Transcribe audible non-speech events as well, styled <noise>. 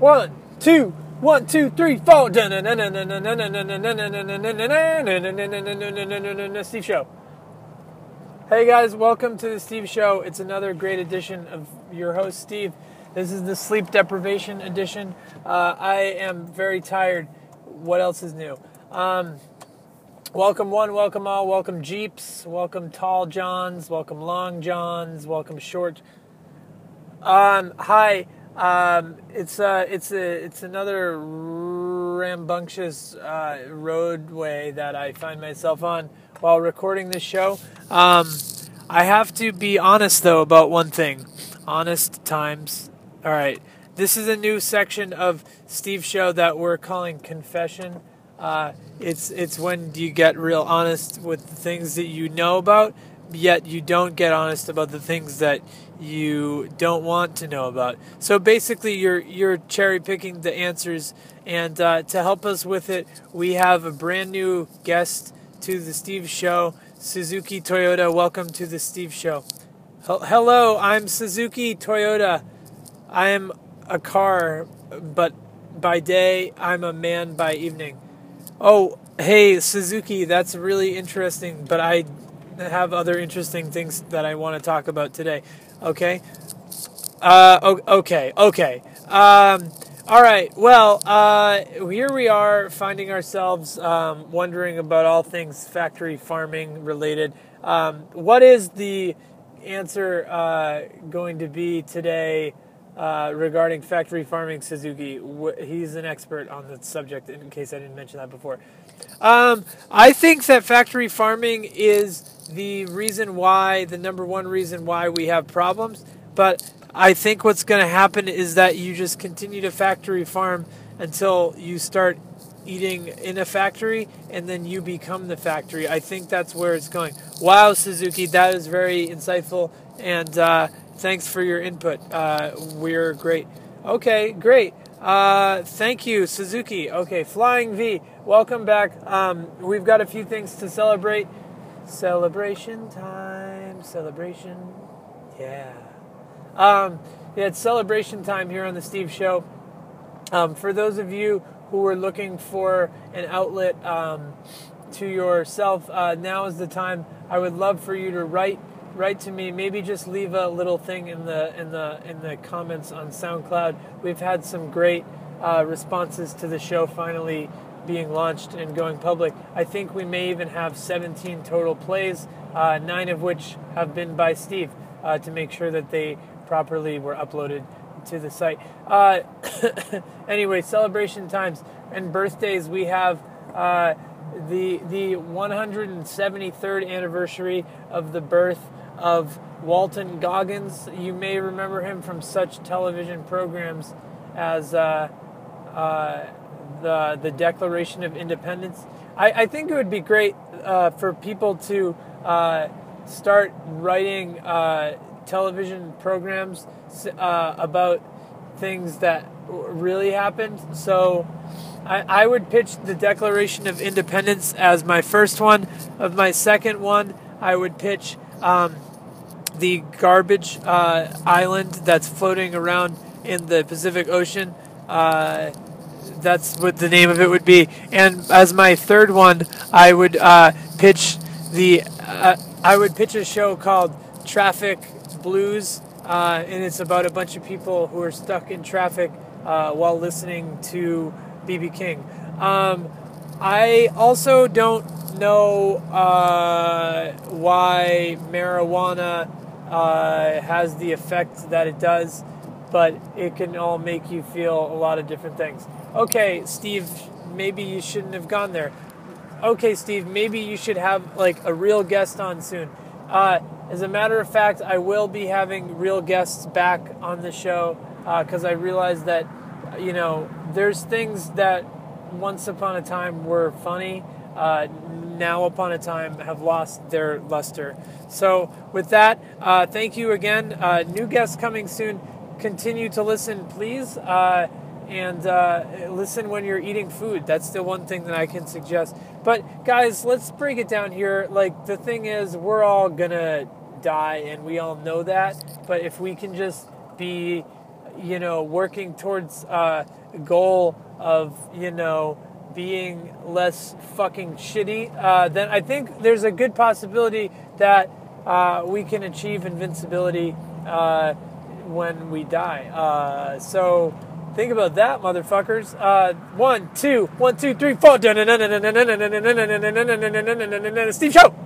One, two, one, two, three, four. Steve Show. Hey guys, welcome to the Steve Show. It's another great edition of your host, Steve. This is the sleep deprivation edition. Uh, I am very tired. What else is new? Um, welcome one, welcome all, welcome Jeeps, welcome Tall Johns, welcome Long Johns, welcome Short. Um, hi. Um, it's uh, it's a it's another rambunctious uh, roadway that I find myself on while recording this show. Um, I have to be honest though about one thing. Honest times. All right. This is a new section of Steve's show that we're calling confession. Uh, it's it's when you get real honest with the things that you know about, yet you don't get honest about the things that you don't want to know about. So basically, you're you're cherry picking the answers, and uh, to help us with it, we have a brand new guest to the Steve Show, Suzuki Toyota. Welcome to the Steve Show. Hello, I'm Suzuki Toyota. I am a car, but by day I'm a man by evening. Oh, hey Suzuki, that's really interesting, but I have other interesting things that I want to talk about today. Okay. Uh, okay. Okay. Um, all right. Well, uh, here we are finding ourselves um, wondering about all things factory farming related. Um, what is the answer uh, going to be today uh, regarding factory farming, Suzuki? He's an expert on the subject, in case I didn't mention that before. Um, I think that factory farming is the reason why, the number one reason why we have problems. But I think what's going to happen is that you just continue to factory farm until you start eating in a factory and then you become the factory. I think that's where it's going. Wow, Suzuki, that is very insightful. And uh, thanks for your input. Uh, we're great. Okay, great. Uh, thank you, Suzuki. Okay, Flying V, welcome back. Um, we've got a few things to celebrate. Celebration time, celebration, yeah. Um, yeah, it's celebration time here on the Steve Show. Um, for those of you who are looking for an outlet um, to yourself, uh, now is the time. I would love for you to write write to me. Maybe just leave a little thing in the in the in the comments on SoundCloud. We've had some great uh, responses to the show. Finally, being launched and going public. I think we may even have 17 total plays, uh, nine of which have been by Steve uh, to make sure that they properly were uploaded to the site. Uh, <coughs> anyway, celebration times and birthdays. We have uh, the the 173rd anniversary of the birth of Walton Goggins. You may remember him from such television programs as. Uh, uh the the Declaration of Independence. I, I think it would be great uh, for people to uh, start writing uh, television programs uh, about things that really happened. So I, I would pitch the Declaration of Independence as my first one. Of my second one, I would pitch um, the garbage uh, island that's floating around in the Pacific Ocean. Uh, that's what the name of it would be. And as my third one, I would uh, pitch the uh, I would pitch a show called Traffic Blues, uh, and it's about a bunch of people who are stuck in traffic uh, while listening to BB King. Um, I also don't know uh, why marijuana uh, has the effect that it does, but it can all make you feel a lot of different things okay, Steve, maybe you shouldn't have gone there. Okay, Steve, maybe you should have like a real guest on soon. Uh, as a matter of fact, I will be having real guests back on the show because uh, I realize that, you know, there's things that once upon a time were funny, uh, now upon a time have lost their luster. So, with that, uh, thank you again. Uh, new guests coming soon. Continue to listen, please. Uh, and uh, listen when you're eating food. That's the one thing that I can suggest. But guys, let's break it down here. Like the thing is, we're all gonna die, and we all know that. But if we can just be you know, working towards uh, a goal of, you know, being less fucking shitty, uh, then I think there's a good possibility that uh, we can achieve invincibility uh, when we die. Uh, so think about that, motherfuckers. Uh, one, two, one, two, three, four. Steve Show.